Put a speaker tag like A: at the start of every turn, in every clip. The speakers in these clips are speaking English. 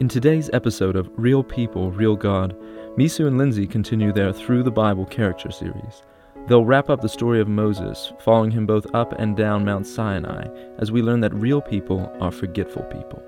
A: In today's episode of Real People, Real God, Misu and Lindsay continue their Through the Bible character series. They'll wrap up the story of Moses, following him both up and down Mount Sinai, as we learn that real people are forgetful people.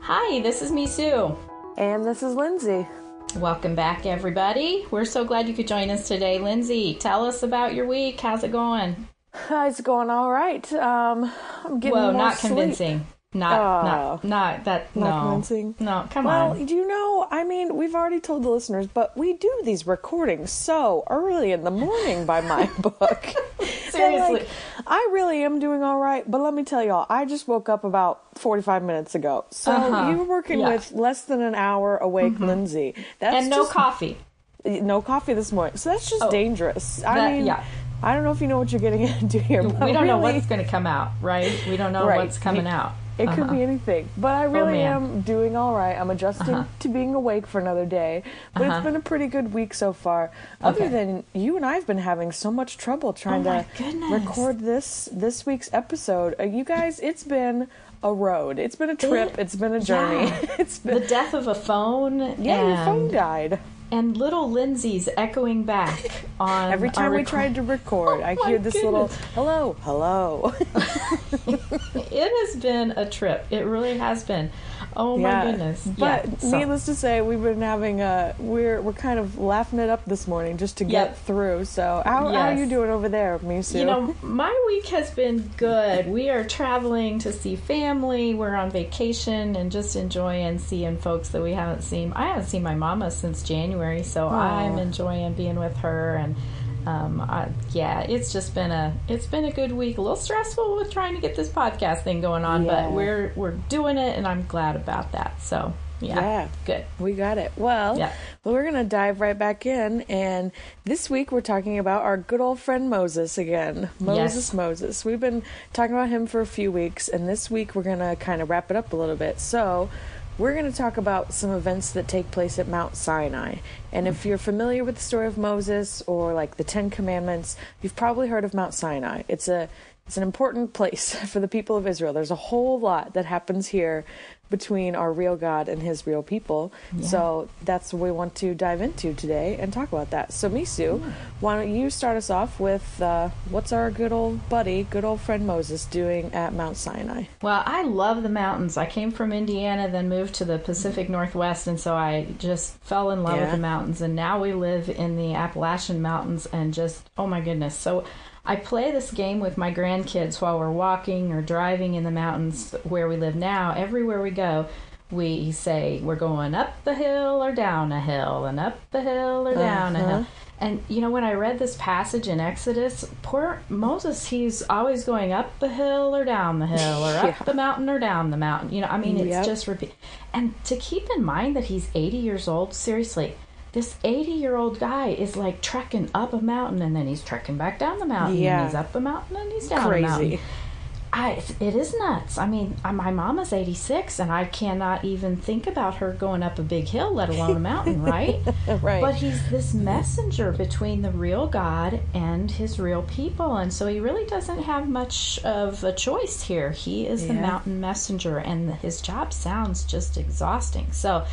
B: Hi, this is Misu.
C: And this is Lindsay.
B: Welcome back, everybody. We're so glad you could join us today. Lindsay, tell us about your week. How's it going?
C: It's going all right. Um, I'm getting
B: Whoa,
C: more
B: not
C: sleep.
B: convincing. Not,
C: Oh.
B: not, not that.
C: Not
B: no,
C: convincing?
B: no. Come
C: Well,
B: on.
C: do you know, I mean, we've already told the listeners, but we do these recordings so early in the morning by my book.
B: Seriously.
C: like, I really am doing all right, but let me tell y'all, I just woke up about 45 minutes ago. So
B: Uh-huh.
C: you're working
B: Yeah. Mm-hmm.
C: with less than an hour awake, Lindsay. That's
B: and no
C: just,
B: coffee.
C: No coffee this morning. So that's just
B: Oh.
C: dangerous. I
B: That-
C: mean,
B: yeah.
C: I don't know if you know what you're getting into here, but
B: We don't know what's going to come out, right? We don't know
C: Right.
B: what's coming out.
C: It could
B: Uh-huh.
C: be anything, but I really
B: man.
C: am doing all right. I'm adjusting
B: Uh-huh.
C: to being awake for another day, but
B: Uh-huh.
C: it's been a pretty good week so far. Other
B: Okay.
C: than you and I have been having so much trouble trying
B: Oh
C: to
B: goodness.
C: record this this week's episode. Uh, you guys, it's been a road. It's been a trip. It's been a journey.
B: Yeah.
C: it's been the
B: death of a phone.
C: yeah. Your phone died
B: and little Lindsay's echoing back on
C: every
B: our
C: time we
B: record-
C: tried to record.
B: Oh
C: I
B: my
C: hear this little hello, hello.
B: It has been a trip. It really has been. Oh my
C: Yeah.
B: goodness.
C: But
B: yeah. so-
C: needless to say, we've been having a we're we're kind of laughing it up this morning just to get
B: Yep.
C: through. So how, how are you doing over there, Misu?
B: You know, my week has been good. We are traveling to see family. We're on vacation and just enjoying seeing folks that we haven't seen. I haven't seen my mama since January, so I'm enjoying being with her. And um, I, yeah, it's just been a it's been a good week. A little stressful with trying to get this podcast thing going on,
C: Yeah.
B: but we're we're doing it, and I'm glad about that. So yeah,
C: Yeah.
B: good.
C: we got it. Well,
B: Yeah.
C: well, we're gonna dive right back in, and this week we're talking about our good old friend Moses again. Moses,
B: Yes.
C: Moses. We've been talking about him for a few weeks, and this week we're gonna kind of wrap it up a little bit. So. We're going to talk about some events that take place at Mount Sinai. And if you're familiar with the story of Moses or like the 10 commandments, you've probably heard of Mount Sinai. It's a it's an important place for the people of Israel. There's a whole lot that happens here between our real God and his real people. So that's what we want to dive into today and talk about that. So, Misu, why don't you start us off with uh, what's our good old buddy, good old friend Moses doing at Mount Sinai?
B: Well, I love the mountains. I came from Indiana, then moved to the Pacific Northwest, and so I just fell in love with the mountains. And now we live in the Appalachian Mountains, and just oh my goodness! So I play this game with my grandkids while we're walking or driving in the mountains where we live now. Everywhere we go, we say we're going up the hill or down a hill, and up the hill or down a
C: Uh-huh.
B: hill. And you know, when I read this passage in Exodus, poor Moses, he's always going up the hill or down the hill, or up
C: Yeah.
B: the mountain or down the mountain. You know, I mean, it's
C: Yep.
B: just repeat. And to keep in mind that he's 80 years old, seriously, this 80 year old guy is like trekking up a mountain and then he's trekking back down the mountain.
C: Yeah.
B: And he's up a mountain and he's down a mountain.
C: Crazy.
B: I, it is nuts. I mean, my mama's 86, and I cannot even think about her going up a big hill, let alone a mountain, right?
C: Right.
B: But he's this messenger between the real God and his real people. And so he really doesn't have much of a choice here. He is the mountain messenger, and his job sounds just exhausting. So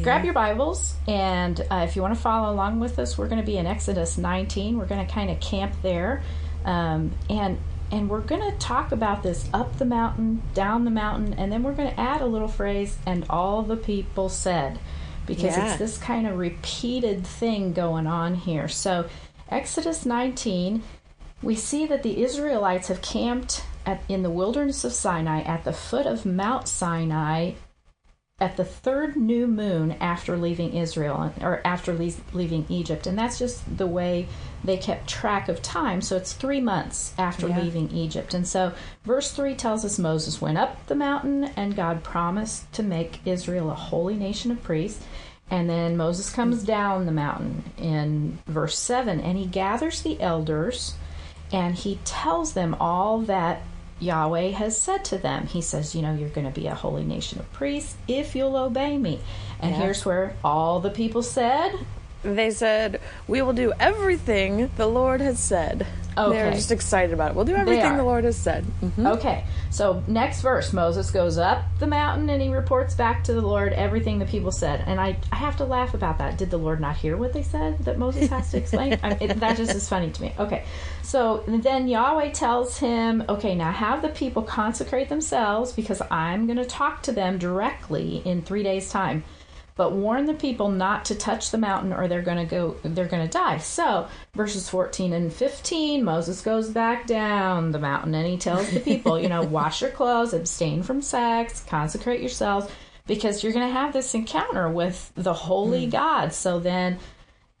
B: grab your Bibles, and uh, if you want to follow along with us, we're going to be in Exodus 19. We're going to kind of camp there. Um, and and we're going to talk about this up the mountain, down the mountain, and then we're going to add a little phrase, and all the people said because
C: Yeah.
B: it's this kind of repeated thing going on here. So, Exodus 19, we see that the Israelites have camped at, in the wilderness of Sinai at the foot of Mount Sinai at the third new moon after leaving Israel or after le- leaving Egypt. And that's just the way they kept track of time. So it's three months after
C: Yeah.
B: leaving Egypt. And so verse 3 tells us Moses went up the mountain and God promised to make Israel a holy nation of priests. And then Moses comes down the mountain in verse 7 and he gathers the elders and he tells them all that Yahweh has said to them. He says, You know, you're going to be a holy nation of priests if you'll obey me. And
C: Yeah.
B: here's where all the people said,
C: they said, We will do everything the Lord has said. They're just excited about it. We'll do everything the Lord has said. Mhm.
B: Okay, so next verse Moses goes up the mountain and he reports back to the Lord everything the people said. And I, I have to laugh about that. Did the Lord not hear what they said that Moses has to explain? I, it, that just is funny to me. Okay, so then Yahweh tells him, okay, now have the people consecrate themselves because I'm going to talk to them directly in three days' time. But warn the people not to touch the mountain or they're going to go they're going to die. So, verses 14 and 15, Moses goes back down the mountain and he tells the people, you know, wash your clothes, abstain from sex, consecrate yourselves because you're going to have this encounter with the holy hmm. God. So then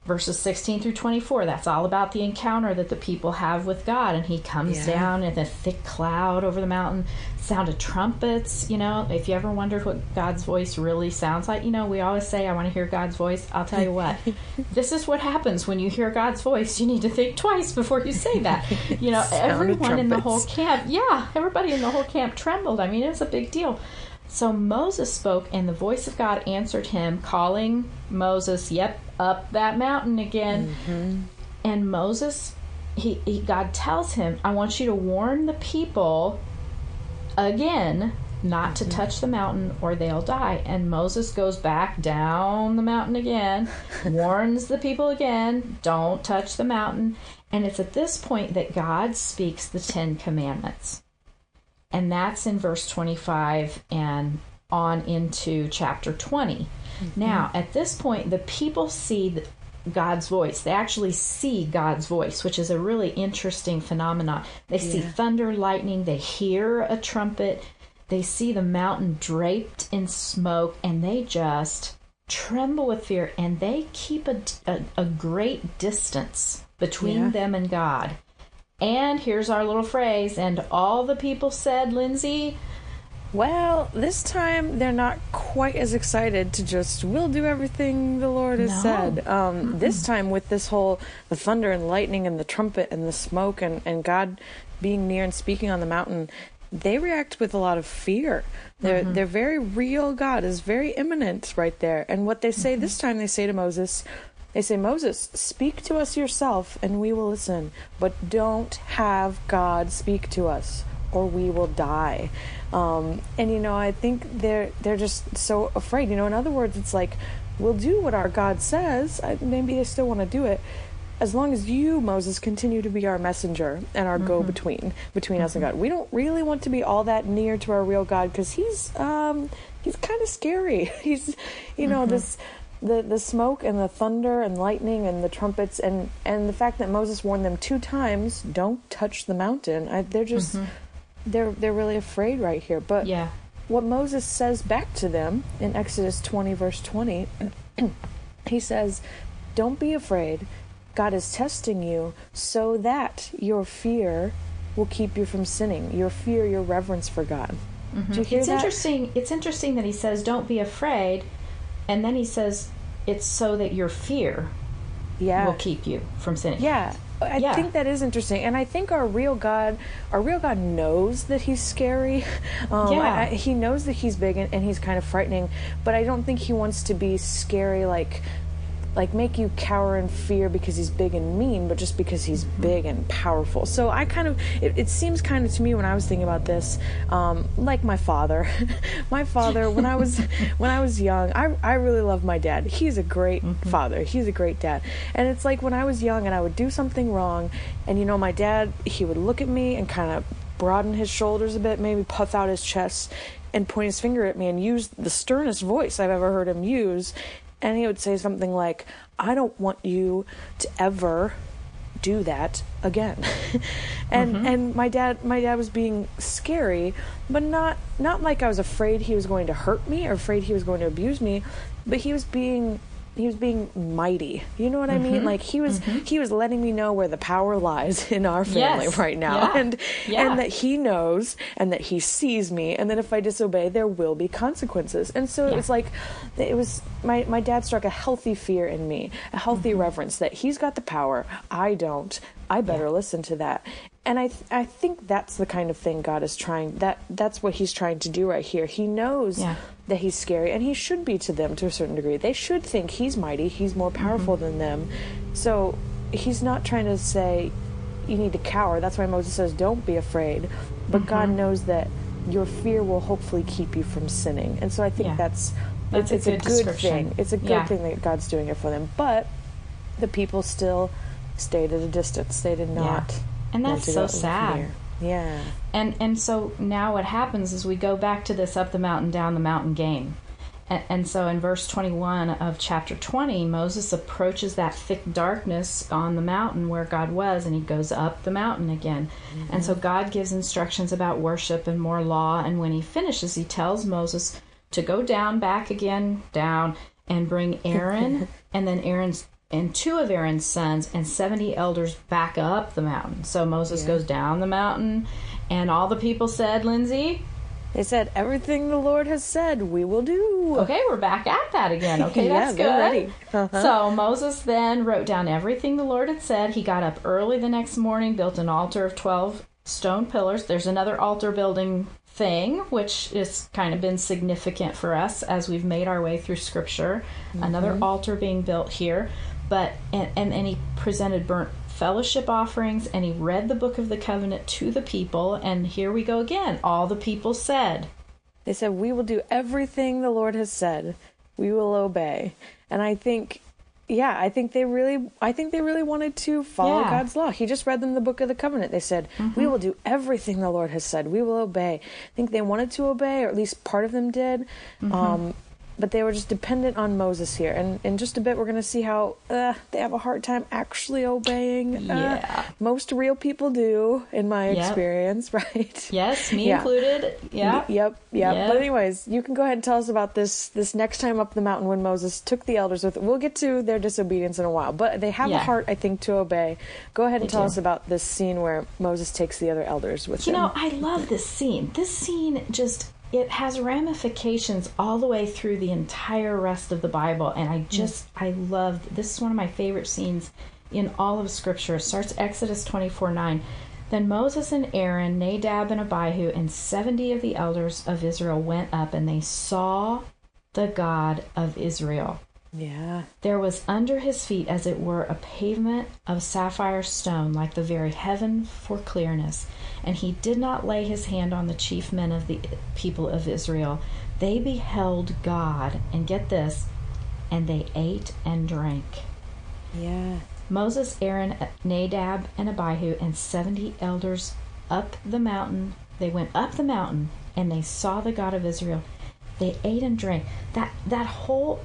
B: verses 16 through 24 that's all about the encounter that the people have with god. And he comes
C: Yeah.
B: down in a thick cloud over the mountain sound of trumpets you know. If you ever wondered what god's voice really sounds like you know we always say i want to hear god's voice. I'll tell you what this is what happens when you hear god's voice. You need to think twice before you say that. You know everyone in the whole camp yeah everybody in the whole camp trembled. I mean it was a big deal so Moses spoke, and the voice of God answered him, calling Moses, yep, up that mountain again. Mm-hmm. And Moses, he, he God tells him, I want you to warn the people again not to mm-hmm. touch the mountain or they'll die. And Moses goes back down the mountain again, warns the people again, don't touch the mountain. And it's at this point that God speaks the Ten Commandments. And that's in verse 25 and on into chapter 20. Mm-hmm. Now, at this point, the people see God's voice. They actually see God's voice, which is a really interesting phenomenon. They see thunder, lightning, they hear a trumpet, they see the mountain draped in smoke, and they just tremble with fear and they keep a, a, a great distance between
C: Yeah.
B: them and God. And here's our little phrase, and all the people said, Lindsay,
C: Well, this time they're not quite as excited to just we'll do everything the Lord has
B: No.
C: said. Um, this time with this whole the thunder and lightning and the trumpet and the smoke and, and God being near and speaking on the mountain, they react with a lot of fear. They're they're very real. God is very imminent right there. And what they say this time, they say to Moses. They say, Moses, speak to us yourself and we will listen, but don't have God speak to us or we will die. Um, and you know, I think they're they're just so afraid. You know, in other words, it's like we'll do what our God says. I, maybe they still want to do it, as long as you, Moses, continue to be our messenger and our go-between between us and God. We don't really want to be all that near to our real God because he's um, he's kind of scary. he's you know this the the smoke and the thunder and lightning and the trumpets and and the fact that Moses warned them two times, don't touch the mountain. I, they're just mm-hmm. they're they're really afraid right here. But
B: yeah,
C: what Moses says back to them in Exodus 20 verse 20, he says, "Don't be afraid. God is testing you so that your fear will keep you from sinning. Your fear, your reverence for God." Mm-hmm. Do you hear
B: it's
C: that?
B: interesting. It's interesting that he says, "Don't be afraid," and then he says, "It's so that your fear
C: Yeah.
B: will keep you from sinning."
C: Yeah. I
B: Yeah.
C: think that is interesting, and I think our real God, our real God knows that He's scary. Um,
B: Yeah.
C: I, I, he knows that He's big and, and He's kind of frightening, but I don't think He wants to be scary, like, like make you cower in fear because He's big and mean, but just because He's
B: Mm-hmm.
C: big and powerful. So I kind of, it, it seems kind of to me when I was thinking about this, um, like my father. my father, when I was when I was young, I I really love my dad. He's a great
B: Mm-hmm.
C: father. He's a great dad. And it's like when I was young and I would do something wrong, and you know, my dad, he would look at me and kind of broaden his shoulders a bit, maybe puff out his chest, and point his finger at me and use the sternest voice I've ever heard him use. And he would say something like, I don't want you to ever do that again. And mm-hmm. and my dad my dad was being scary but not not like i was afraid he was going to hurt me or afraid he was going to abuse me but he was being he was being mighty. You know what i mean? Like he was he was letting me know where the power lies in our family
B: Yes.
C: right now.
B: Yeah.
C: and
B: Yeah.
C: and that he knows and that he sees me and that if i disobey there will be consequences. And so it was like it was my my dad struck a healthy fear in me a healthy
B: Mm-hmm.
C: reverence that he's got the power i don't. I better listen to that. And i th- i think that's the kind of thing god is trying that that's what he's trying to do right here. He knows
B: Yeah.
C: That he's scary and he should be to them to a certain degree they should think he's mighty he's more powerful
B: Mm-hmm.
C: than them so he's not trying to say you need to cower. That's why Moses says, "Don't be afraid." But God
B: Mm-hmm.
C: knows that your fear will hopefully keep you from sinning, and so I think
B: Yeah.
C: that's
B: That's
C: it's,
B: a good
C: a good thing. It's a good
B: Yeah.
C: thing that God's doing it for them. But the people still stayed at a distance. They did not.
B: And that's so sad.
C: Yeah.
B: And and so now what happens is we go back to this up the mountain, down the mountain game. And, and so in verse 21 of chapter 20, Moses approaches that thick darkness on the mountain where God was, and he goes up the mountain again. And so mm-hmm. God gives instructions about worship and more law. And when he finishes, he tells Moses to go down, back again, down, and bring Aaron and then Aaron's and two of Aaron's sons and 70 elders back up the mountain. So Moses
C: Yeah.
B: goes down the mountain, and all the people said, Lindsay,
C: They said everything the Lord has said we will do.
B: okay, we're back at that again. Okay,
C: Yeah,
B: that's good.
C: ready. Uh-huh.
B: So Moses then wrote down everything the Lord had said. He got up early the next morning, built an altar of 12 stone pillars. There's another altar building thing, which has kind of been significant for us as we've made our way through Scripture. Another altar being built here. But, and, and, and he presented burnt fellowship offerings and he read the book of the covenant to the people. And here we go again. All the people said,
C: They said, We will do everything the Lord has said. We will obey. And I think yeah, I think they really I think they really wanted to follow
B: Yeah.
C: God's law. He just read them the book of the covenant. They said, We will do everything the Lord has said. We will obey. I think they wanted to obey, or at least part of them did. Um but they were just dependent on Moses here. And in just a bit, we're going to see how uh, they have a hard time actually obeying. Uh,
B: Yeah.
C: most real people do, in my
B: Yep.
C: experience, right?
B: Yes, me
C: Yeah.
B: included. Yeah.
C: Yep, yep.
B: Yep.
C: But anyways, you can go ahead and tell us about this this next time up the mountain when Moses took the elders with. We'll get to their disobedience in a while, but they have a heart, I think, to obey. Go ahead and
B: They
C: tell
B: do.
C: us about this scene where Moses takes the other elders with
B: You
C: him.
B: know, I love this scene. This scene just it has ramifications all the way through the entire rest of the Bible and I mm. just I love this is one of my favorite scenes in all of scripture. It starts Exodus 24 9. Then Moses and Aaron, Nadab and Abihu, and 70 of the elders of Israel went up and they saw the God of Israel.
C: Yeah,
B: There was under his feet, as it were, a pavement of sapphire stone, like the very heaven for clearness. And he did not lay his hand on the chief men of the people of Israel. They beheld God, and get this, and they ate and drank.
C: yeah,
B: Moses, Aaron, Nadab, and Abihu, and 70 elders up the mountain. They went up the mountain and they saw the God of Israel. They ate and drank. That that whole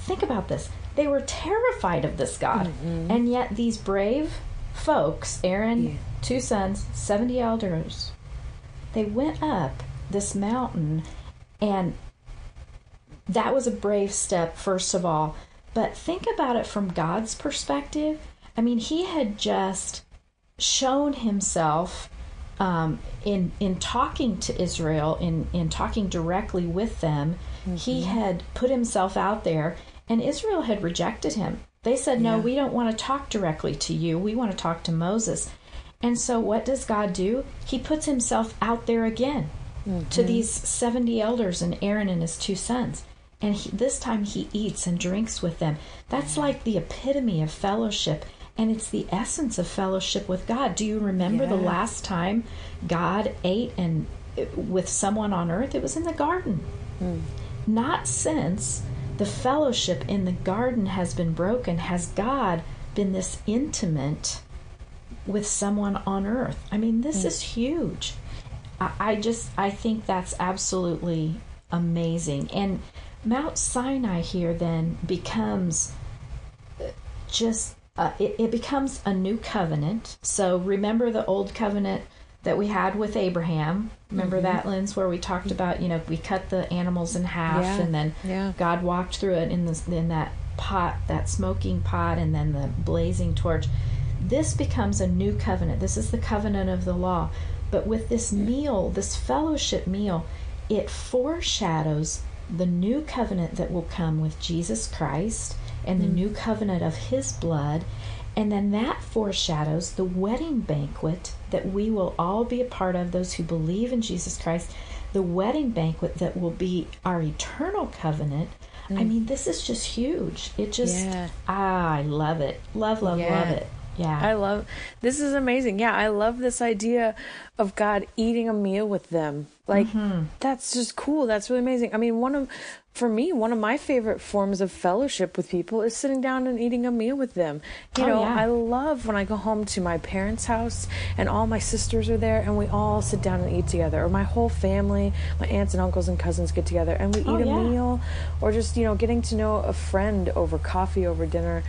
B: think about this. They were terrified of this God, mm-hmm. and yet these brave folks, Aaron,
C: Yeah.
B: two sons, 70 elders, they went up this mountain and that was a brave step, first of all. But think about it from God's perspective. I mean, He had just shown Himself um, in in talking to Israel, in in talking directly with them. He had put Himself out there, and Israel had rejected Him. They said, "No,
C: Yeah.
B: we don't want to talk directly to you. We want to talk to Moses." And so, what does God do? He puts Himself out there again to these 70 elders and Aaron and his two sons. And he, this time he eats and drinks with them. That's like the epitome of fellowship. And it's the essence of fellowship with God. Do you remember the last time God ate and uh, with someone on earth? It was in the garden. Hmm. Not since the fellowship in the garden has been broken has God been this intimate with someone on earth. I mean, this hmm. is huge. I, I just I think that's absolutely amazing. And Mount Sinai here then becomes uh, just uh, it, it becomes a new covenant. So remember the old covenant that we had with Abraham. Remember that, Linz where we talked about you know we cut the animals in half
C: Yeah.
B: and then
C: yeah.
B: God walked through it in this in that pot, that smoking pot, and then the blazing torch. This becomes a new covenant. This is the covenant of the law. But with this meal, this fellowship meal, it foreshadows the new covenant that will come with Jesus Christ and the new covenant of his blood. And then that foreshadows the wedding banquet that we will all be a part of, those who believe in Jesus Christ, the wedding banquet that will be our eternal covenant. I mean, this is just huge. It just,
C: Yeah.
B: ah, I love it. Love, love, love it. Yeah.
C: I love this is amazing. Yeah, I love this idea of God eating a meal with them. Like
B: Mm-hmm.
C: that's just cool. That's really amazing. I mean, one of for me, one of my favorite forms of fellowship with people is sitting down and eating a meal with them. You
B: Oh,
C: know,
B: yeah.
C: I love when I go home to my parents' house and all my sisters are there and we all sit down and eat together. Or my whole family, my aunts and uncles and cousins get together and we eat
B: Oh,
C: a
B: yeah.
C: meal or just, you know, getting to know a friend over coffee over dinner.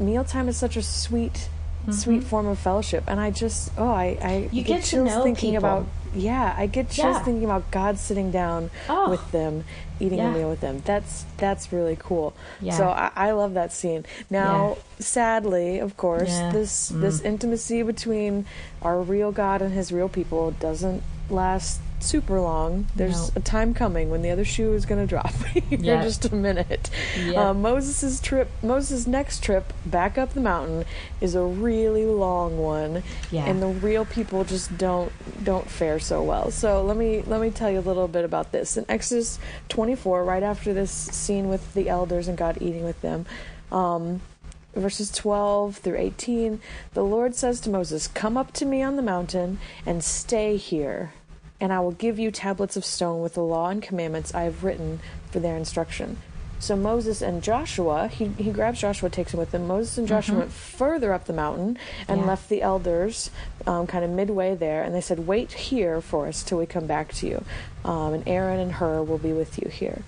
C: Mealtime is such a sweet sweet form of fellowship and I just oh I, I
B: Mm-hmm. You
C: get,
B: get to know
C: thinking
B: people.
C: about yeah, I get chills
B: Yeah.
C: thinking about God sitting down
B: Oh.
C: with them, eating
B: Yeah.
C: a meal with them. That's that's really cool.
B: Yeah.
C: So I, I love that scene. Now, sadly, of course,
B: Yeah. Mm.
C: this this intimacy between our real God and His real people doesn't last super long. There's
B: No.
C: a time coming when the other shoe is going to drop in just a minute.
B: Yeah.
C: Uh, Moses's trip, Moses' next trip back up the mountain is a really long one,
B: Yeah.
C: and the real people just don't don't fare so well. So let me let me tell you a little bit about this. In Exodus 24, right after this scene with the elders and God eating with them, um, verses 12 through 18, the Lord says to Moses, "Come up to me on the mountain and stay here." And I will give you tablets of stone with the law and commandments I have written for their instruction. So Moses and Joshua, he, he grabs Joshua, takes him with him. Moses and Joshua went further up the mountain and
B: Yeah.
C: left the elders um, kind of midway there. And they said, Wait here for us till we come back to you. Um, and Aaron and Hur will be with you here.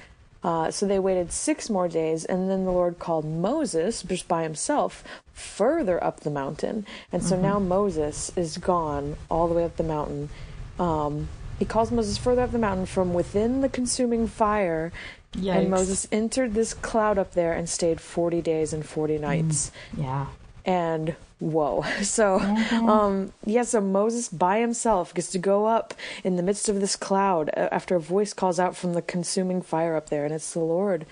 C: Uh, so they waited six more days, and then the Lord called Moses, just by himself, further up the mountain. And so now Moses is gone all the way up the mountain. Um, he calls Moses further up the mountain from within the consuming fire.
B: Yikes.
C: And Moses entered this cloud up there and stayed 40 days and 40 nights.
B: Yeah.
C: And whoa. So, um, yeah, so Moses by himself gets to go up in the midst of this cloud uh, after a voice calls out from the consuming fire up there, and it's the Lord.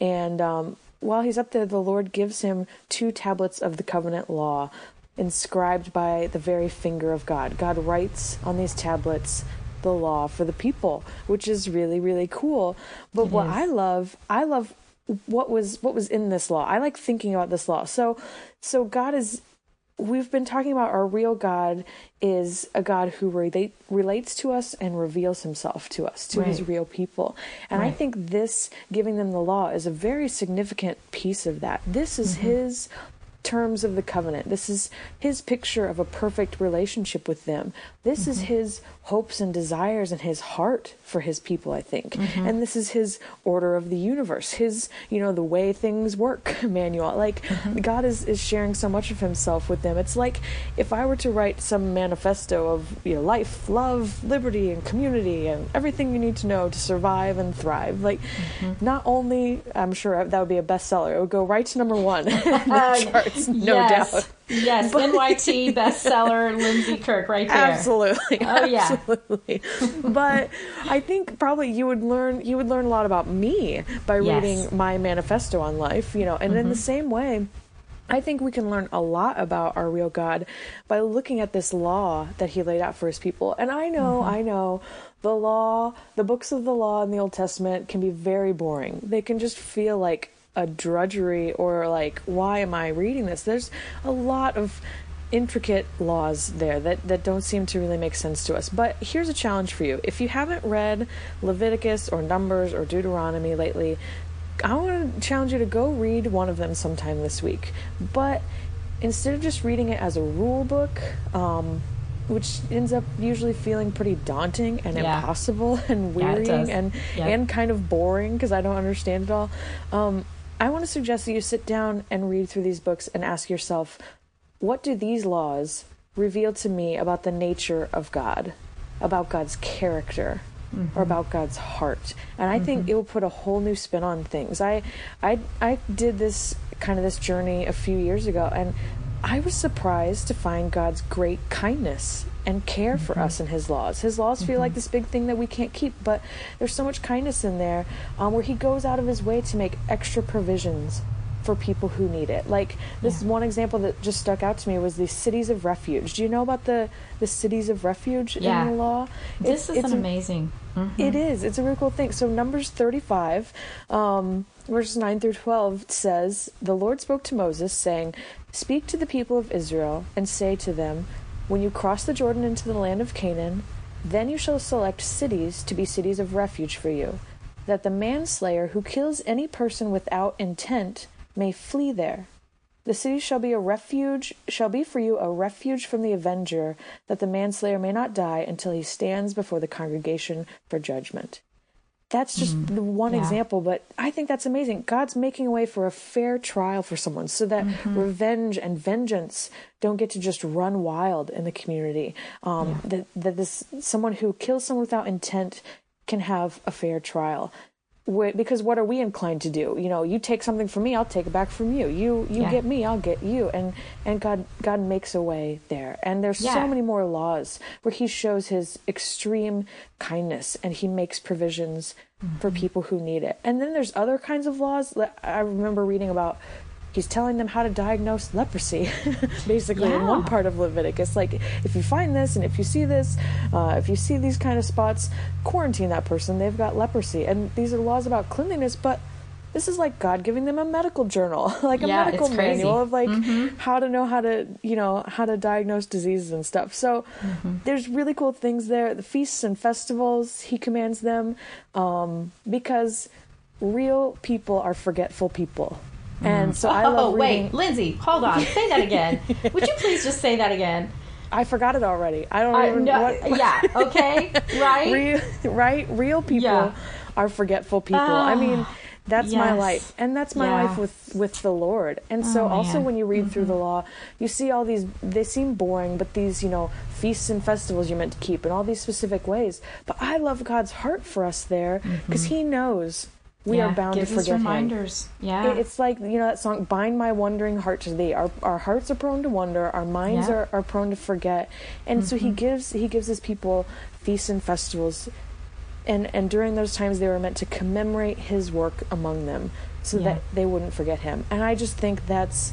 C: And um, while he's up there, the Lord gives him two tablets of the covenant law inscribed by the very finger of God. God writes on these tablets the law for the people, which is really, really cool. But
B: It
C: what
B: is.
C: I love, I love what was what was in this law. I like thinking about this law. So so God is we've been talking about our real God is a God who relate, relates to us and reveals himself to us, to his real people. And I think this, giving them the law, is a very significant piece of that. This is mm-hmm. his terms of the covenant. This is his picture of a perfect relationship with them. This is mm-hmm. his hopes and desires and his heart for his people, I think. Mm-hmm. And this is his order of the universe, his, you know, the way things work manual. Like mm-hmm. God is, is sharing so much of himself with them. It's like if I were to write some manifesto of you know, life, love, liberty, and community, and everything you need to know to survive and thrive. Like, mm-hmm. not only, I'm sure that would be a bestseller, it would go right to number one in the uh, charts, no
B: yes.
C: doubt.
B: Yes. NYT bestseller Lindsay Kirk right there.
C: Absolutely.
B: Oh, yeah.
C: Absolutely. but I think probably you would learn you would learn a lot about me by
B: Yes.
C: reading my manifesto on life, you know. And in the
B: Mm-hmm.
C: same way, I think we can learn a lot about our real God by looking at this law that he laid out for his people. And I know,
B: Mm-hmm.
C: I know the law, the books of the law in the Old Testament can be very boring. They can just feel like a drudgery or like why am I reading this? There's a lot of intricate laws there that, that don't seem to really make sense to us. But here's a challenge for you. If you haven't read Leviticus or Numbers or Deuteronomy lately, I want to challenge you to go read one of them sometime this week. But instead of just reading it as a rule book, um, which ends up usually feeling pretty daunting and
B: Yeah.
C: impossible and
B: Yeah,
C: wearying
B: does.
C: and
B: Yeah.
C: and kind of boring because I don't understand it all. Um, I want to suggest that you sit down and read through these books and ask yourself, what do these laws reveal to me about the nature of God, about God's character, or mm-hmm. about God's heart? And I think mm-hmm. it will put a whole new spin on things. I, I, I did this kind of this journey a few years ago, and I was surprised to find God's great kindness and care for us in His laws. His laws feel like this big thing that we can't keep, but there's so much kindness in there um, where He goes out of His way to make extra provisions for people who need it. Like this
B: Yeah.
C: one example that just stuck out to me was the cities of refuge. Do you know about the the cities of refuge
B: Yeah.
C: in the law?
B: This is
C: it's
B: amazing. Mhm.
C: it is. It's a really cool thing. So Numbers 35, um, verses 9 through 12 says, The Lord spoke to Moses, saying, Speak to the people of Israel and say to them, When you cross the Jordan into the land of Canaan, then you shall select cities to be cities of refuge for you, that the manslayer who kills any person without intent may flee there. The city shall be a refuge, shall be for you a refuge from the avenger, that the manslayer may not die until he stands before the congregation for judgment. That's just the one
B: Yeah.
C: example, but I think that's amazing. God's making a way for a fair trial for someone so that revenge and vengeance don't get to just run wild in the community. Um, that, that this someone who kills someone without intent can have a fair trial. Because what are we inclined to do? You know, you take something from me, I'll take it back from you. You you
B: Yeah.
C: get me, I'll get you. And and God God makes a way there. And there's
B: Yeah.
C: so many more laws where He shows His extreme kindness and He makes provisions for
B: Mm-hmm.
C: people who need it. And then there's other kinds of laws. that I remember reading about. He's telling them how to diagnose leprosy, basically in one part of Leviticus. Like, if you find this and if you see this, uh, if you see these kind of spots, quarantine that person. They've got leprosy. And these are laws about cleanliness, but this is like God giving them a medical journal, like a
B: Yeah,
C: medical manual of like how to know how to, you know, how to diagnose diseases and stuff. So there's really cool things there. The feasts and festivals, he commands them um, because real people are forgetful people. And mm-hmm. so I
B: oh,
C: love reading.
B: wait, Lindsay, hold on. Say that again. Would you please just say that again?
C: I forgot it already. I don't
B: I,
C: even
B: no,
C: what,
B: yeah, okay, right?
C: real, right? Real people
B: Yeah.
C: are forgetful people. I mean, ah, that's my life, and that's my
B: Yeah.
C: life with with the Lord. And so,
B: Oh,
C: also
B: man.
C: when you read through the mm-hmm. law, you see all these. They seem boring, but these, you know, feasts and festivals you're meant to keep in all these specific ways. But I love God's heart for us there because mm-hmm. He knows we
B: yeah,
C: are bound to forget Him.
B: Yeah.
C: It- It's like you know that song "Bind My Wandering Heart to Thee." Our our hearts are prone to wonder. Our minds
B: Yeah.
C: are, are prone to forget, and so
B: Mm-hmm.
C: he gives he gives his people feasts and festivals, and and during those times they were meant to commemorate his work among them, so
B: Yeah.
C: that they wouldn't forget him. And I just think that's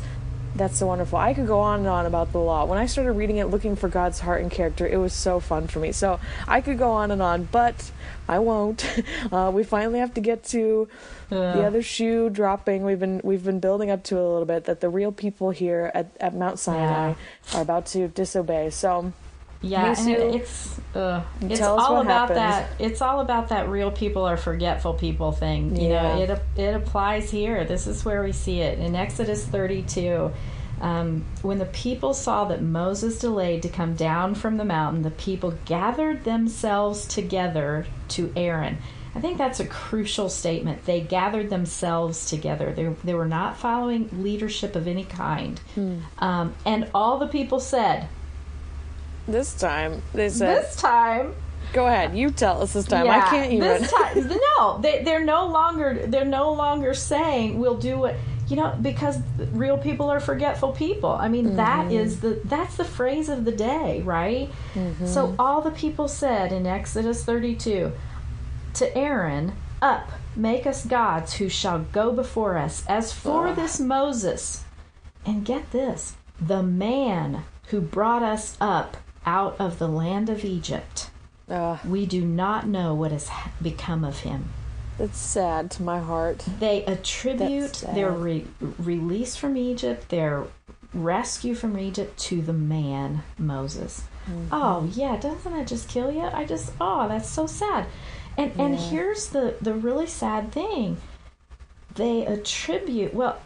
C: that's so wonderful. I could go on and on about the law. When I started reading it, looking for God's heart and character, it was so fun for me. So I could go on and on, but I won't. Uh, we finally have to get to the other shoe dropping we've been we've been building up to it a little bit that the real people here at, at Mount Sinai are about to disobey. So
B: Yeah, and it's uh, it's all about
C: happens.
B: that. It's all about that real people are forgetful people thing. You know, it it applies here. This is where we see it in Exodus 32. Um, when the people saw that Moses delayed to come down from the mountain, the people gathered themselves together to Aaron. I think that's a crucial statement. They gathered themselves together. They, they were not following leadership of any kind.
C: Hmm.
B: Um, and all the people said,
C: this time they said,
B: This time,
C: "Go ahead, you tell us this time. I can't even."
B: This time, no, they, they're no longer they're no longer saying we'll do what you know because real people are forgetful people. I mean that
C: Mm-hmm.
B: is the that's the phrase of the day, right?
C: Mm-hmm.
B: So all the people said in Exodus thirty two to Aaron, "Up, make us gods who shall go before us. As for this Moses, and get this, the man who brought us up out of the land of Egypt."
C: Ugh,
B: We do not know what has become of him.
C: it's sad to my heart.
B: They attribute their re- release from Egypt, their rescue from Egypt, to the man Moses.
C: Mm-hmm.
B: Oh yeah, doesn't that just kill you? I just oh, that's so sad. And and here's the the really sad thing. They attribute well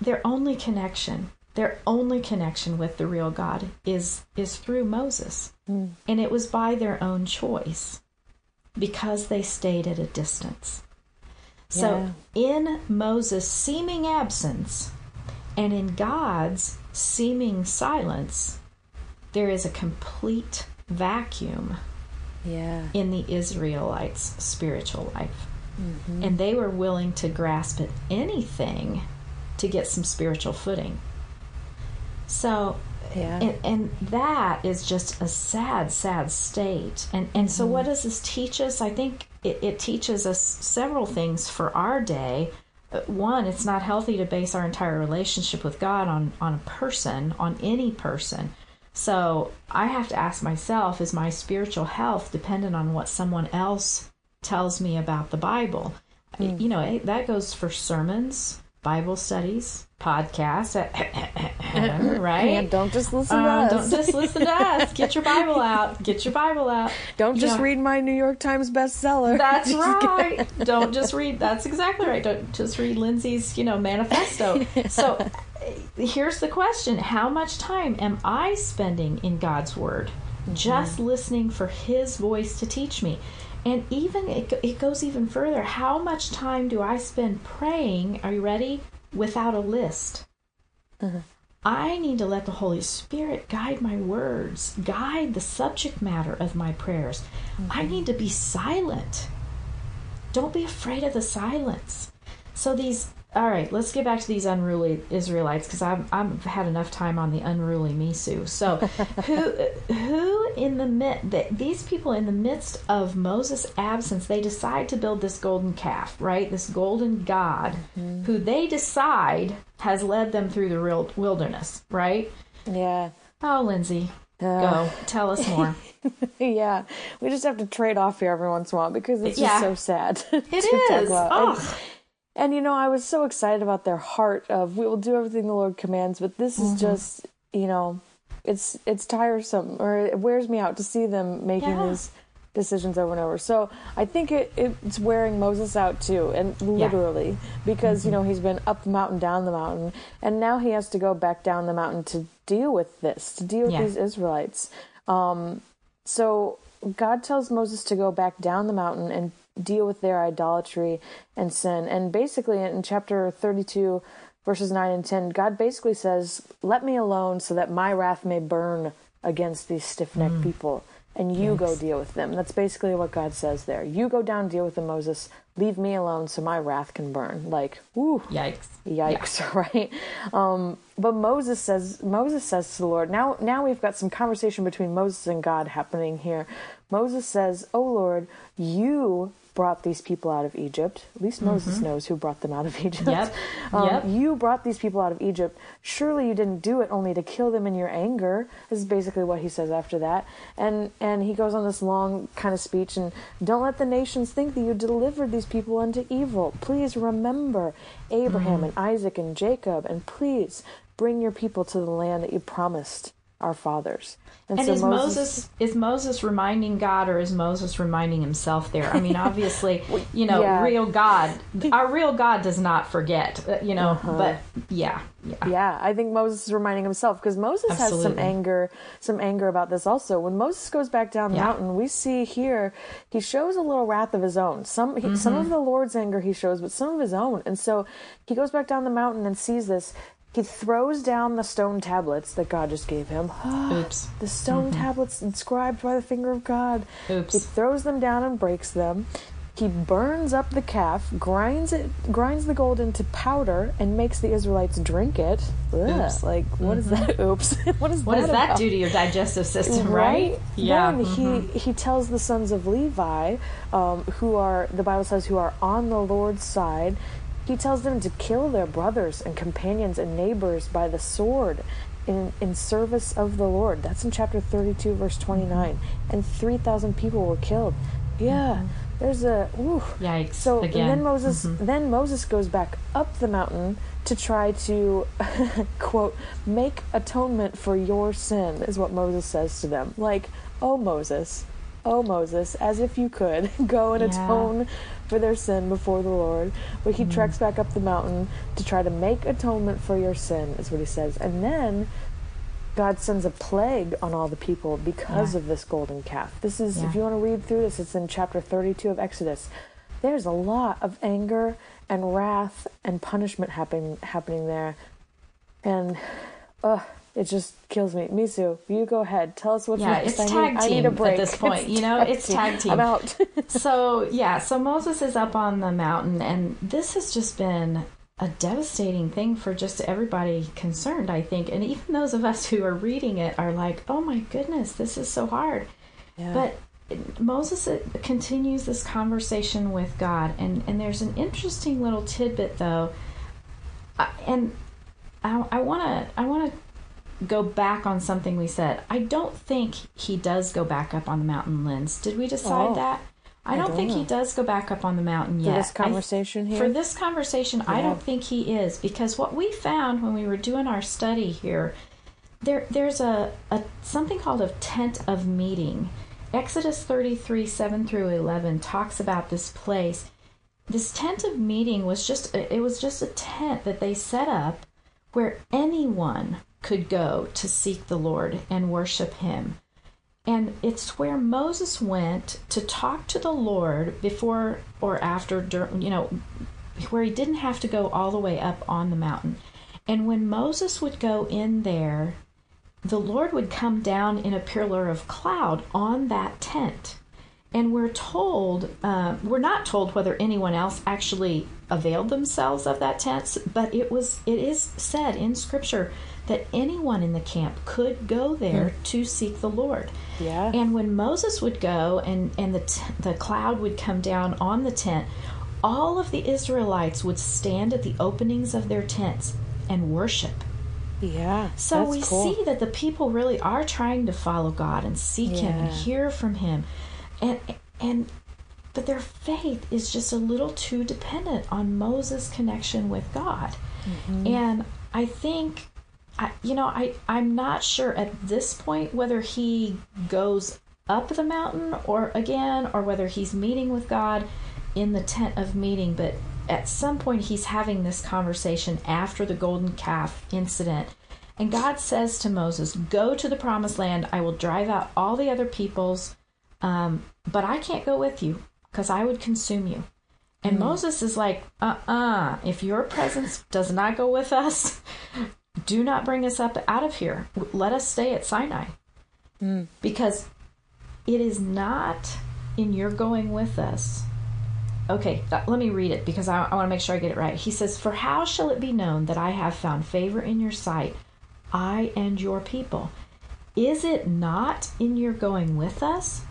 B: their only connection, their only connection with the real God is is through Moses.
C: Mm.
B: And it was by their own choice because they stayed at a distance. So, in Moses' seeming absence and in God's seeming silence, there is a complete vacuum
C: Yeah.
B: in the Israelites' spiritual life.
C: Mm-hmm.
B: And they were willing to grasp at anything to get some spiritual footing. So,
C: Yeah.
B: and, and that is just a sad, sad state. And and so, mm-hmm. what does this teach us? I think it, it teaches us several things for our day. One, it's not healthy to base our entire relationship with God on on a person, on any person. So I have to ask myself: Is my spiritual health dependent on what someone else tells me about the Bible? Mm. You know, that goes for sermons. Bible studies, podcasts, eh, eh, eh, right?
C: And don't just listen to
B: Um,
C: us.
B: don't just listen to us. Get your Bible out. Get your Bible out.
C: Don't
B: You
C: just
B: know-
C: read my New York Times bestseller.
B: That's right. Don't just read. That's exactly right. Don't just read Lindsay's, you know, manifesto. So, here's the question: How much time am I spending in God's Word, just mm. listening for His voice to teach me? And even it, it goes even further. How much time do I spend praying? Are you ready? Without a list. Uh-huh. I need to let the Holy Spirit guide my words, guide the subject matter of my prayers. I mm-hmm. need to be silent. Don't be afraid of the silence. So these all right, let's get back to these unruly Israelites because I've, I've had enough time on the unruly Misu. So, who who in the midst these people in the midst of Moses' absence, they decide to build this golden calf, right? This golden god, who they decide has led them through the real wilderness, right?
C: Yeah.
B: Oh, Lindsay,
C: Uh,
B: go tell us more.
C: yeah. We just have to trade off here every once in a while because it's
B: Yeah.
C: just so sad.
B: It
C: about.
B: Oh.
C: And, you know, I was so excited about their heart of we will do everything the Lord commands, but this
B: Mm-hmm.
C: is just, you know, it's it's tiresome or it wears me out to see them making
B: Yeah.
C: these decisions over and over. So I think it, it's wearing Moses out too, and literally because
B: Mm-hmm.
C: you know he's been up the mountain, down the mountain, and now he has to go back down the mountain to deal with this, to deal with
B: Yeah.
C: these Israelites. Um, so God tells Moses to go back down the mountain and deal with their idolatry and sin. And basically, in chapter 32, verses 9 and 10, God basically says, Let me alone so that my wrath may burn against these stiff necked people. And you go deal with them. That's basically what God says there. You go down, deal with them, Moses. Leave me alone so my wrath can burn. Like, woo
B: Yikes!
C: yikes right um but moses says moses says to the lord now now we've got some conversation between moses and god happening here moses says oh lord you brought these people out of egypt. At least moses knows who brought them out of egypt.
B: Yep.
C: um,
B: Yep.
C: you brought these people out of egypt. Surely you didn't do it only to kill them in your anger. This is basically what he says after that. And and he goes on this long kind of speech and don't let the nations think that you delivered these people unto evil. Please remember abraham and isaac and jacob and please bring your people to the land that you promised our fathers
B: And
C: so
B: is Moses is Moses reminding God or is Moses reminding himself there? I mean, obviously, you know,
C: Yeah.
B: real God, our real God does not forget, uh, you know,
C: Uh-huh.
B: but yeah, yeah.
C: Yeah, I think Moses is reminding himself because Moses has some anger, some anger about this also. When Moses goes back down the
B: Yeah.
C: mountain, we see here he shows a little wrath of his own. Some he, some
B: Mm-hmm.
C: of the Lord's anger he shows, but some of his own. And so he goes back down the mountain and sees this. He throws down the stone tablets that God just gave him.
B: Oops.
C: the stone tablets inscribed by the finger of God.
B: Oops.
C: He throws them down and breaks them. He burns up the calf, grinds it, grinds the gold into powder, and makes the Israelites drink it. Ugh,
B: Oops. Mm-hmm.
C: Like, what is that? Oops. what is
B: What
C: that?
B: does that
C: about?
B: do to your digestive system, right? Yeah.
C: Then
B: mhm.
C: he he tells the sons of Levi, um, who are the Bible says who are on the Lord's side. He tells them to kill their brothers and companions and neighbors by the sword. In, in service of the Lord. That's in chapter 32, verse 29. And 3,000 people were killed. Yeah, mm-hmm. there's a. Ooh.
B: Yikes.
C: So
B: Again.
C: then Moses mm-hmm. then Moses goes back up the mountain to try to quote make atonement for your sin is what Moses says to them. Like, "Oh Moses, oh Moses, as if you could go and
B: Yeah.
C: atone for their sin before the Lord." But he treks back up the mountain to try to make atonement for your sin is what he says. And then God sends a plague on all the people because
B: Yeah.
C: of this golden calf. This is,
B: Yeah.
C: if you want to read through this, it's in chapter 32 of Exodus. There's a lot of anger and wrath and punishment happening happening there, and uh, it just kills me. Misu, you go ahead. Tell us what's
B: Yeah,
C: next.
B: it's
C: I
B: tag
C: need, I
B: team
C: need a break.
B: at this point.
C: It's
B: You know, it's tag team.
C: I'm out.
B: so yeah, so Moses is up on the mountain, and this has just been a devastating thing for just everybody concerned, I think. And even those of us who are reading it are like, "Oh my goodness, this is so hard."
C: Yeah.
B: But Moses uh, continues this conversation with God, and and there's an interesting little tidbit though, and I want to I want to go back on something we said. I don't think he does go back up on the mountain, Linz. Did we decide
C: Oh.
B: that? I don't, think he does go back up on the mountain
C: For
B: yet.
C: this
B: I-
C: conversation here?
B: for this conversation, I don't think he is because what we found when we were doing our study here, there there's a, a something called a tent of meeting. Exodus 33, 7 through 11 talks about this place. This tent of meeting was just it was just a tent that they set up where anyone could go to seek the Lord and worship him. And it's where Moses went to talk to the Lord before or after, you know, where he didn't have to go all the way up on the mountain. And when Moses would go in there, the Lord would come down in a pillar of cloud on that tent. And we're told, uh, we're not told whether anyone else actually availed themselves of that tent, but it was, it is said in Scripture that anyone in the camp could go there to seek the Lord.
C: Yeah.
B: And when Moses would go and, and the, t- the cloud would come down on the tent, all of the Israelites would stand at the openings of their tents and worship.
C: yeah.
B: So we
C: cool.
B: see that the people really are trying to follow God and seek Him and hear from Him, and and but their faith is just a little too dependent on Moses' connection with God,
C: Mm-hmm.
B: and I think. I, you know, I, I'm not sure at this point whether he goes up the mountain or again, or whether he's meeting with God in the tent of meeting. But at some point, he's having this conversation after the golden calf incident. And God says to Moses, Go to the promised land. I will drive out all the other peoples, um, but I can't go with you because I would consume you. And Moses is like, uh uh if your presence does not go with us, do not bring us up out of here. Let us stay at Sinai. Because it is not in your going with us. Okay, uh, let me read it because I, I want to make sure I get it right. He says, For how shall it be known that I have found favor in your sight, I and your people? Is it not in your going with us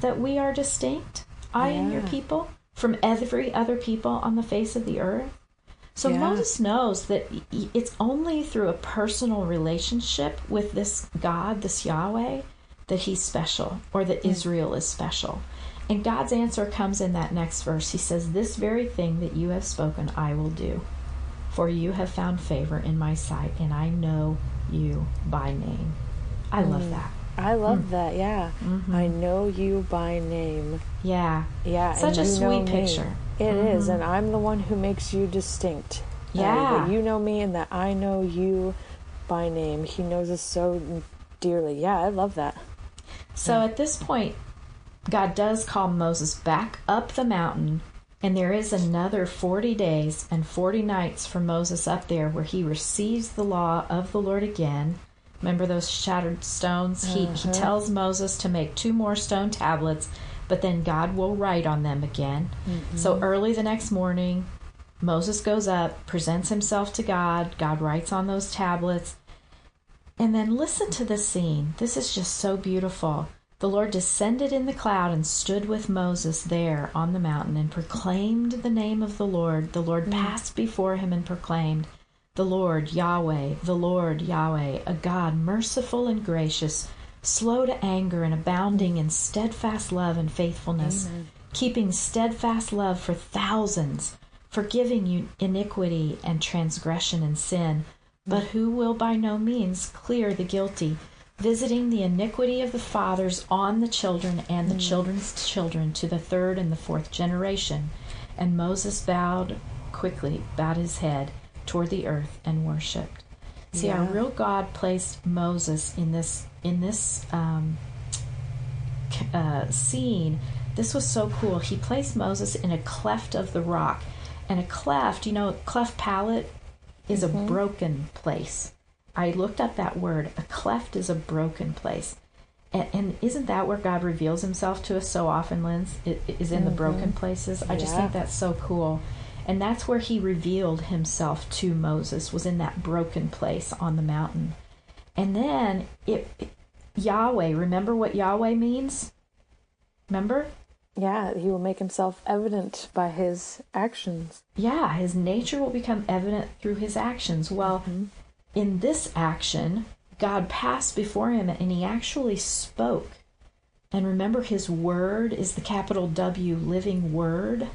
B: that we are distinct, I and your people, from every other people on the face of the earth? So
C: Yeah.
B: Moses knows that it's only through a personal relationship with this God, this Yahweh, that he's special or that Israel is special. And God's answer comes in that next verse. He says, This very thing that you have spoken, I will do. For you have found favor in my sight, and I know you by name. I love that.
C: I love
B: Hmm.
C: that. Yeah. I know you by name.
B: Yeah.
C: Yeah.
B: Such a sweet picture.
C: It is,
B: Mhm.
C: and I'm the one who makes you distinct. Uh,
B: Yeah.
C: that you know me and that I know you by name. He knows us so dearly. Yeah, I love that.
B: So at this point, God does call Moses back up the mountain, and there is another 40 days and 40 nights for Moses up there where he receives the law of the Lord again. Remember those shattered stones? He, he tells Moses to make two more stone tablets, but then God will write on them again. Mm-hmm. So early the next morning, Moses goes up, presents himself to God. God writes on those tablets. And then listen to this scene. This is just so beautiful. The Lord descended in the cloud and stood with Moses there on the mountain and proclaimed the name of the Lord. The Lord mm. passed before him and proclaimed, The Lord, Yahweh, the Lord, Yahweh, a God merciful and gracious, slow to anger and abounding in steadfast love and faithfulness, keeping steadfast love for thousands, forgiving you iniquity and transgression and sin, but who will by no means clear the guilty, visiting the iniquity of the fathers on the children and the mm. children's children to the third and the fourth generation. And Moses bowed quickly, bowed his head toward the earth and worshipped. See, our real God placed Moses in this in this um, uh, scene. This was so cool. He placed Moses in a cleft of the rock, and a cleft, you know, cleft palate is a broken place. I looked up that word. A cleft is a broken place. And, and isn't that where God reveals himself to us so often, Linz? It, it is in the broken places. I just think that's so cool. And that's where he revealed himself to Moses, was in that broken place on the mountain. And then it, it- Yahweh, remember what Yahweh means? Remember?
C: Yeah, he will make himself evident by his actions.
B: Yeah, his nature will become evident through his actions. Well, mm-hmm. in this action, God passed before him and he actually spoke And remember, his word is the capital W, living word.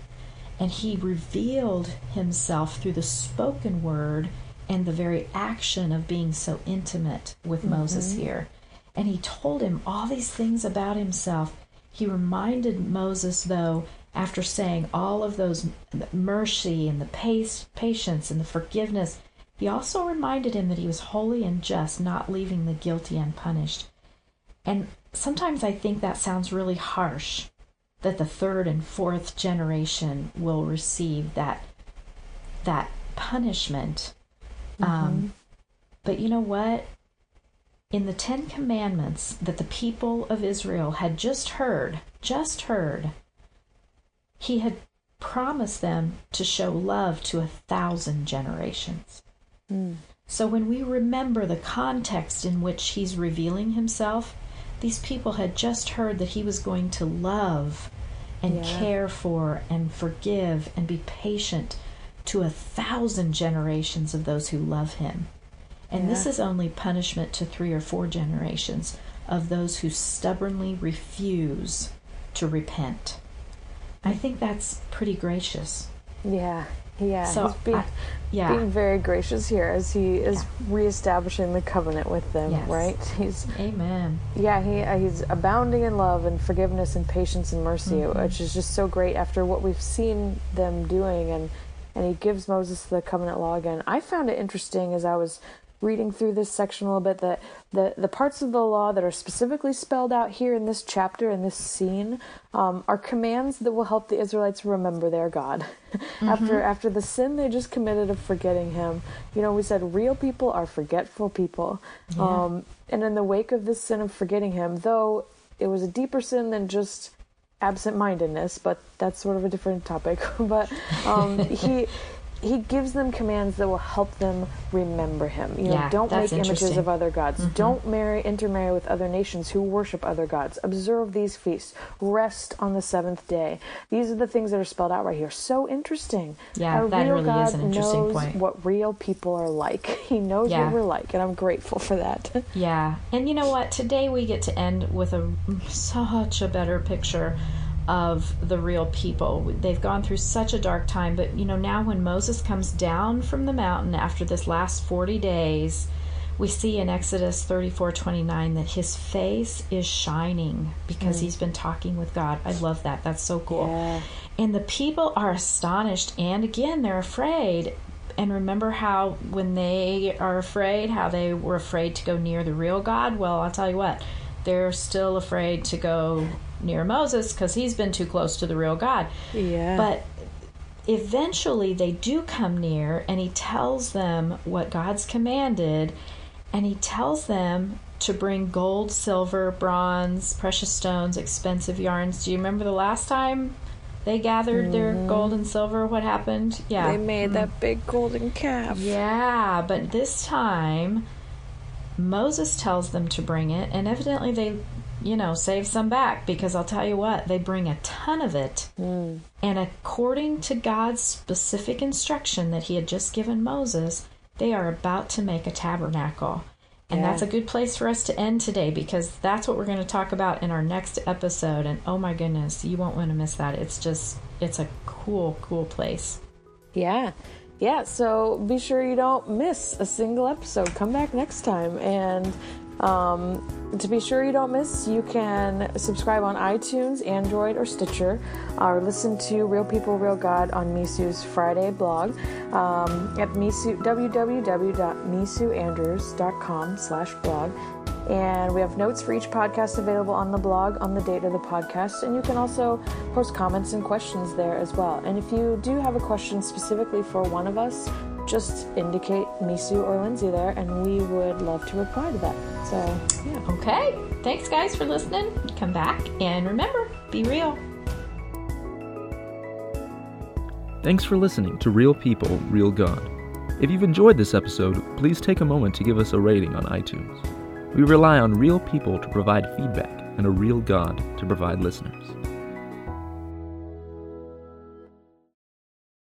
B: And he revealed himself through the spoken word and the very action of being so intimate with mm-hmm. Moses here. And he told him all these things about himself. He reminded Moses, though, after saying all of those mercy and the pace, patience and the forgiveness, he also reminded him that he was holy and just, not leaving the guilty unpunished. And sometimes I think that sounds really harsh that the third and fourth generation will receive that that punishment. Mm-hmm. Um, but you know what? In the Ten Commandments that the people of Israel had just heard, just heard, he had promised them to show love to a thousand generations. Mm. So when we remember the context in which he's revealing himself, these people had just heard that he was going to love and yeah. care for and forgive and be patient to a thousand generations of those who love him. And yeah. this is only punishment to three or four generations of those who stubbornly refuse to repent. I mm. think that's pretty gracious.
C: Yeah, yeah. So he's being, I, yeah. being very gracious here as he is yeah. reestablishing the covenant with them, yes. right?
B: He's Amen.
C: Yeah, he uh, he's abounding in love and forgiveness and patience and mercy, mm-hmm. which is just so great after what we've seen them doing and and he gives Moses the covenant law again. I found it interesting as I was reading through this section a little bit that the, the parts of the law that are specifically spelled out here in this chapter, in this scene, um, are commands that will help the Israelites remember their God. Mm-hmm. after after the sin they just committed of forgetting Him, you know, we said real people are forgetful people. Yeah. Um, and in the wake of this sin of forgetting Him, though it was a deeper sin than just absent-mindedness, but that's sort of a different topic. but um, he he gives them commands that will help them remember him. You know, yeah, don't make images of other gods. Mm-hmm. Don't marry intermarry with other nations who worship other gods. Observe these feasts. Rest on the seventh day. These are the things that are spelled out right here. So interesting.
B: Yeah, Our that really God is an interesting
C: knows
B: point.
C: What real people are like. He knows yeah. what we're like, and I'm grateful for that.
B: yeah, and you know what? Today we get to end with a such a better picture of the real people. They've gone through such a dark time, but you know, now when Moses comes down from the mountain after this last 40 days, we see in Exodus 34:29 that his face is shining because mm. he's been talking with God. I love that. That's so cool. Yeah. And the people are astonished and again they're afraid. And remember how when they are afraid, how they were afraid to go near the real God? Well, I'll tell you what. They're still afraid to go near Moses because he's been too close to the real God.
C: Yeah.
B: But eventually they do come near and he tells them what God's commanded and he tells them to bring gold, silver, bronze, precious stones, expensive yarns. Do you remember the last time they gathered mm-hmm. their gold and silver? What happened?
C: Yeah. They made mm. that big golden calf.
B: Yeah, but this time Moses tells them to bring it and evidently they you know, save some back because I'll tell you what, they bring a ton of it. Mm. And according to God's specific instruction that He had just given Moses, they are about to make a tabernacle. And yeah. that's a good place for us to end today because that's what we're going to talk about in our next episode. And oh my goodness, you won't want to miss that. It's just, it's a cool, cool place.
C: Yeah. Yeah. So be sure you don't miss a single episode. Come back next time and um, to be sure you don't miss, you can subscribe on iTunes, Android, or Stitcher, or listen to Real People, Real God on Misu's Friday blog um, at Misu, www.misuandrews.com slash blog. And we have notes for each podcast available on the blog on the date of the podcast. And you can also post comments and questions there as well. And if you do have a question specifically for one of us, just indicate Misu or Lindsay there, and we would love to reply to that. So, yeah.
B: Okay. Thanks, guys, for listening. Come back, and remember, be real.
A: Thanks for listening to Real People, Real God. If you've enjoyed this episode, please take a moment to give us a rating on iTunes. We rely on real people to provide feedback and a real God to provide listeners.